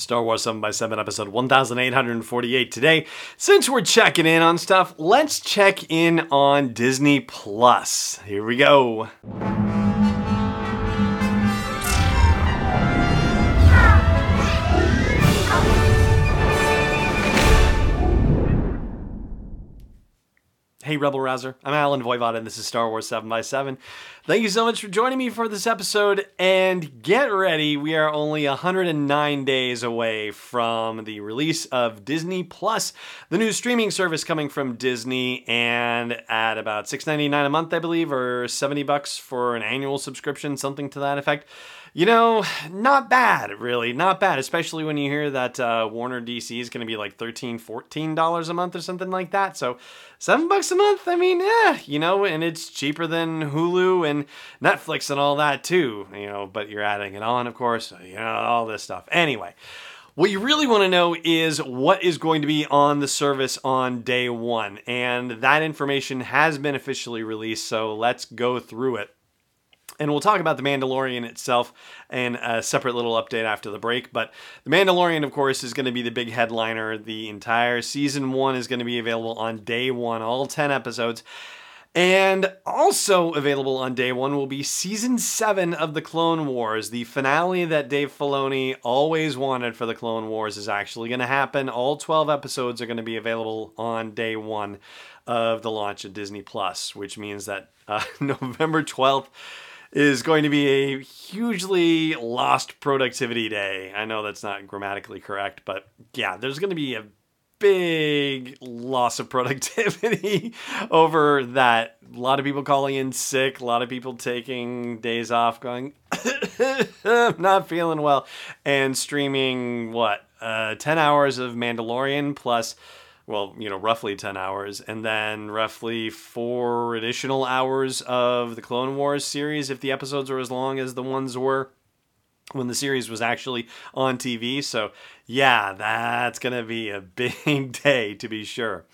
Star Wars 7 by 7 episode 1848 today. Since we're checking in on stuff, let's check in on Disney Plus. Here we go. Hey, Rebel Rouser. I'm Allen Voivod, and this is Star Wars 7 by 7 Thank you so much for joining me for this episode, and get ready. We are only 109 days away from the release of Disney Plus, the new streaming service coming from Disney, and at about $6.99 a month, I believe, or 70 bucks for an annual subscription, something to that effect. You know, not bad, really. Not bad, especially when you hear that uh, Warner DC is going to be like $13, $14 a month or something like that. So, seven bucks a month, I mean, yeah, you know, and it's cheaper than Hulu and Netflix and all that too, you know, but you're adding it on, of course, you know, all this stuff. Anyway. What you really want to know is what is going to be on the service on day one. And that information has been officially released, so let's go through it. And we'll talk about The Mandalorian itself in a separate little update after the break. But The Mandalorian, of course, is going to be the big headliner. The entire season one is going to be available on day one, all 10 episodes. And also available on day one will be season seven of The Clone Wars. The finale that Dave Filoni always wanted for The Clone Wars is actually going to happen. All 12 episodes are going to be available on day one of the launch of Disney Plus, which means that uh, November 12th is going to be a hugely lost productivity day. I know that's not grammatically correct, but yeah, there's going to be a big loss of productivity over that. A lot of people calling in sick, a lot of people taking days off, going, I'm not feeling well, and streaming what, uh, 10 hours of Mandalorian plus well, you know, roughly 10 hours, and then roughly four additional hours of the Clone Wars series if the episodes are as long as the ones were when the series was actually on TV. So, yeah, that's going to be a big day to be sure.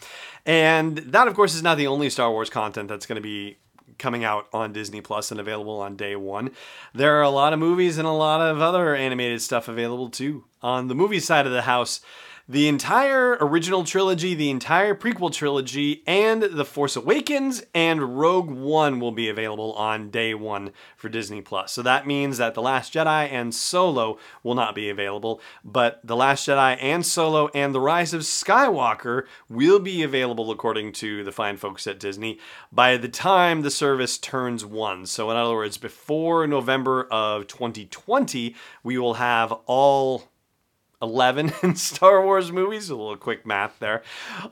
And that, of course, is not the only Star Wars content that's going to be coming out on Disney Plus and available on day one. There are a lot of movies and a lot of other animated stuff available too. On the movie side of the house, the entire original trilogy, the entire prequel trilogy, and The Force Awakens and Rogue One will be available on day one for Disney Plus. So that means that The Last Jedi and Solo will not be available, but The Last Jedi and Solo and The Rise of Skywalker will be available according to the fine folks at Disney by the time the service turns one. So in other words, before November of 2020, we will have all 11 in Star Wars movies. A little quick math there.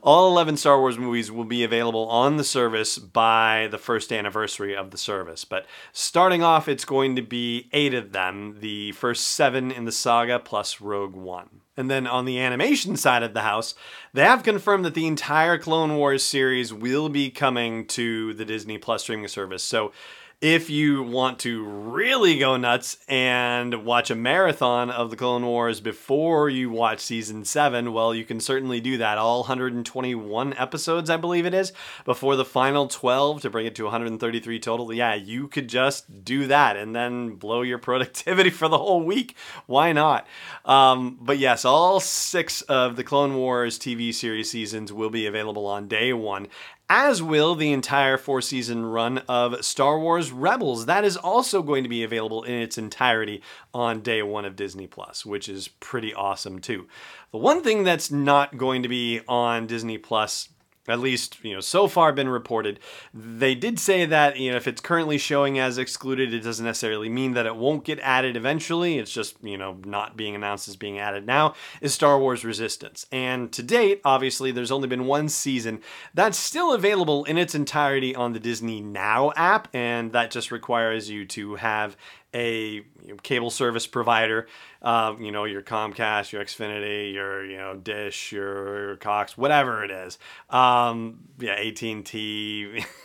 All 11 Star Wars movies will be available on the service by the first anniversary of the service. But starting off, it's going to be eight of them the first seven in the saga plus Rogue One. And then on the animation side of the house, they have confirmed that the entire Clone Wars series will be coming to the Disney Plus streaming service. So if you want to really go nuts and watch a marathon of the Clone Wars before you watch season 7, well, you can certainly do that. All 121 episodes, I believe it is, before the final 12 to bring it to 133 total. Yeah, you could just do that and then blow your productivity for the whole week. Why not? Um, but yes, all six of the Clone Wars TV series seasons will be available on day one as will the entire four season run of Star Wars Rebels. That is also going to be available in its entirety on day one of Disney Plus, which is pretty awesome too. The one thing that's not going to be on Disney Plus at least you know so far been reported. They did say that you know if it's currently showing as excluded it doesn't necessarily mean that it won't get added eventually. It's just you know not being announced as being added now is star wars resistance. And to date obviously there's only been one season that's still available in its entirety on the disney now app and that just requires you to have a cable service provider, uh, you know, your Comcast, your Xfinity, your you know Dish, your Cox, whatever it is, um, yeah, AT and T.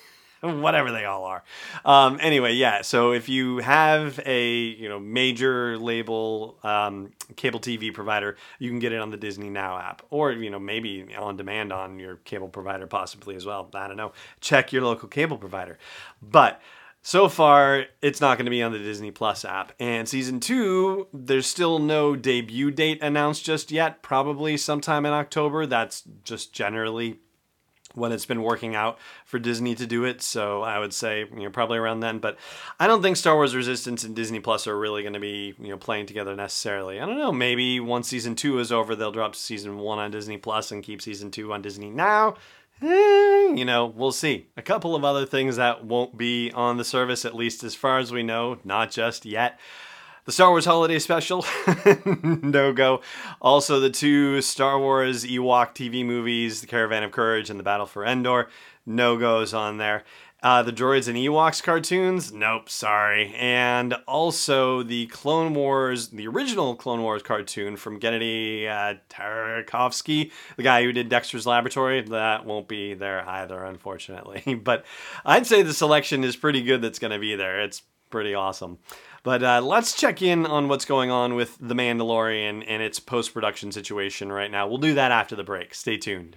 whatever they all are. Um, anyway, yeah. So if you have a you know major label um, cable TV provider, you can get it on the Disney Now app, or you know maybe on demand on your cable provider possibly as well. I don't know. Check your local cable provider. But So far, it's not going to be on the Disney Plus app. And season two, there's still no debut date announced just yet, probably sometime in October. That's just generally when it's been working out for Disney to do it. So I would say, you know, probably around then. But I don't think Star Wars Resistance and Disney Plus are really going to be, you know, playing together necessarily. I don't know. Maybe once season two is over, they'll drop season one on Disney Plus and keep season two on Disney now. Eh, you know, we'll see. A couple of other things that won't be on the service, at least as far as we know, not just yet the Star Wars Holiday Special, no go. Also, the two Star Wars Ewok TV movies, The Caravan of Courage and The Battle for Endor, no goes on there. Uh, the Droids and Ewoks cartoons, nope, sorry. And also the Clone Wars, the original Clone Wars cartoon from Genndy uh, Tartakovsky, the guy who did Dexter's Laboratory, that won't be there either, unfortunately. but I'd say the selection is pretty good that's going to be there. It's pretty awesome. But uh, let's check in on what's going on with The Mandalorian and its post production situation right now. We'll do that after the break. Stay tuned.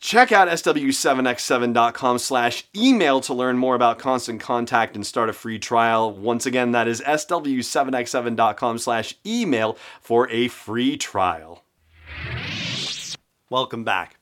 Check out sw7x7.com slash email to learn more about Constant Contact and start a free trial. Once again, that is sw7x7.com slash email for a free trial. Welcome back.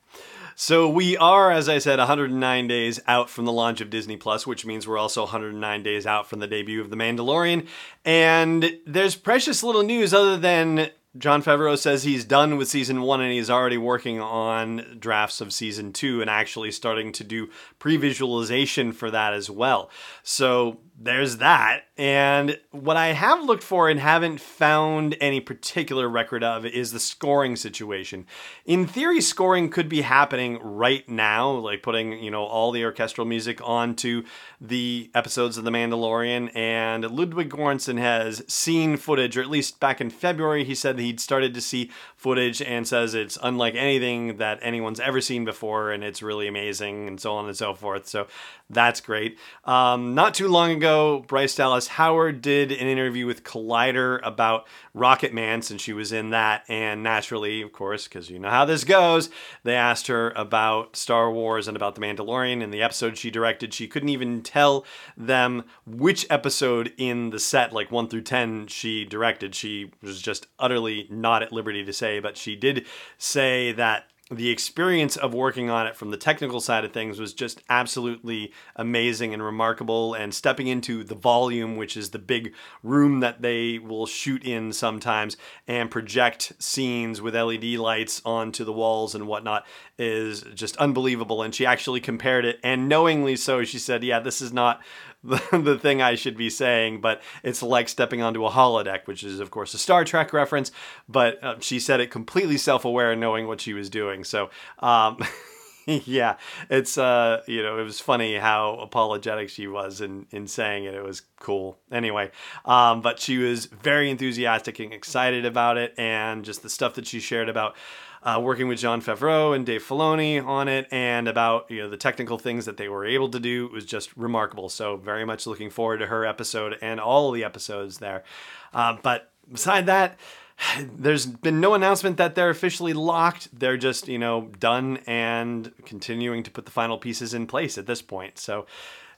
So we are, as I said, 109 days out from the launch of Disney Plus, which means we're also 109 days out from the debut of The Mandalorian. And there's precious little news other than Jon Favreau says he's done with season one and he's already working on drafts of season two and actually starting to do pre visualization for that as well. So there's that. And what I have looked for and haven't found any particular record of is the scoring situation. In theory, scoring could be happening right now, like putting, you know, all the orchestral music onto the episodes of The Mandalorian. And Ludwig Göransson has seen footage, or at least back in February, he said he'd started to see footage and says it's unlike anything that anyone's ever seen before and it's really amazing and so on and so forth. So that's great. Um, not too long ago, Bryce Dallas Howard did an interview with Collider about Rocket Man since she was in that. And naturally, of course, because you know how this goes, they asked her about Star Wars and about The Mandalorian. In the episode she directed, she couldn't even tell them which episode in the set, like 1 through 10, she directed. She was just utterly not at liberty to say, but she did say that the experience of working on it from the technical side of things was just absolutely amazing and remarkable. And stepping into the volume, which is the big room that they will shoot in sometimes and project scenes with LED lights onto the walls and whatnot, is just unbelievable. And she actually compared it, and knowingly so, she said, Yeah, this is not the, the thing I should be saying, but it's like stepping onto a holodeck, which is, of course, a Star Trek reference. But uh, she said it completely self aware, knowing what she was doing. So, um, yeah, it's uh, you know, it was funny how apologetic she was in in saying it. It was cool. Anyway, um, but she was very enthusiastic and excited about it, and just the stuff that she shared about uh, working with Jon Favreau and Dave Filoni on it, and about you know the technical things that they were able to do was just remarkable. So very much looking forward to her episode and all the episodes there. Uh, but beside that. There's been no announcement that they're officially locked. They're just, you know, done and continuing to put the final pieces in place at this point. So,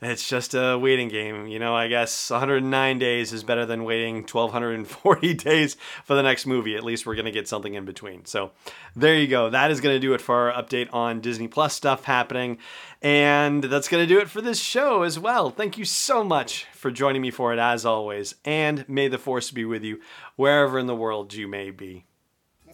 it's just a waiting game. You know, I guess 109 days is better than waiting 1240 days for the next movie. At least we're going to get something in between. So there you go. That is going to do it for our update on Disney Plus stuff happening. And that's going to do it for this show as well. Thank you so much for joining me for it as always. And may the force be with you wherever in the world you may be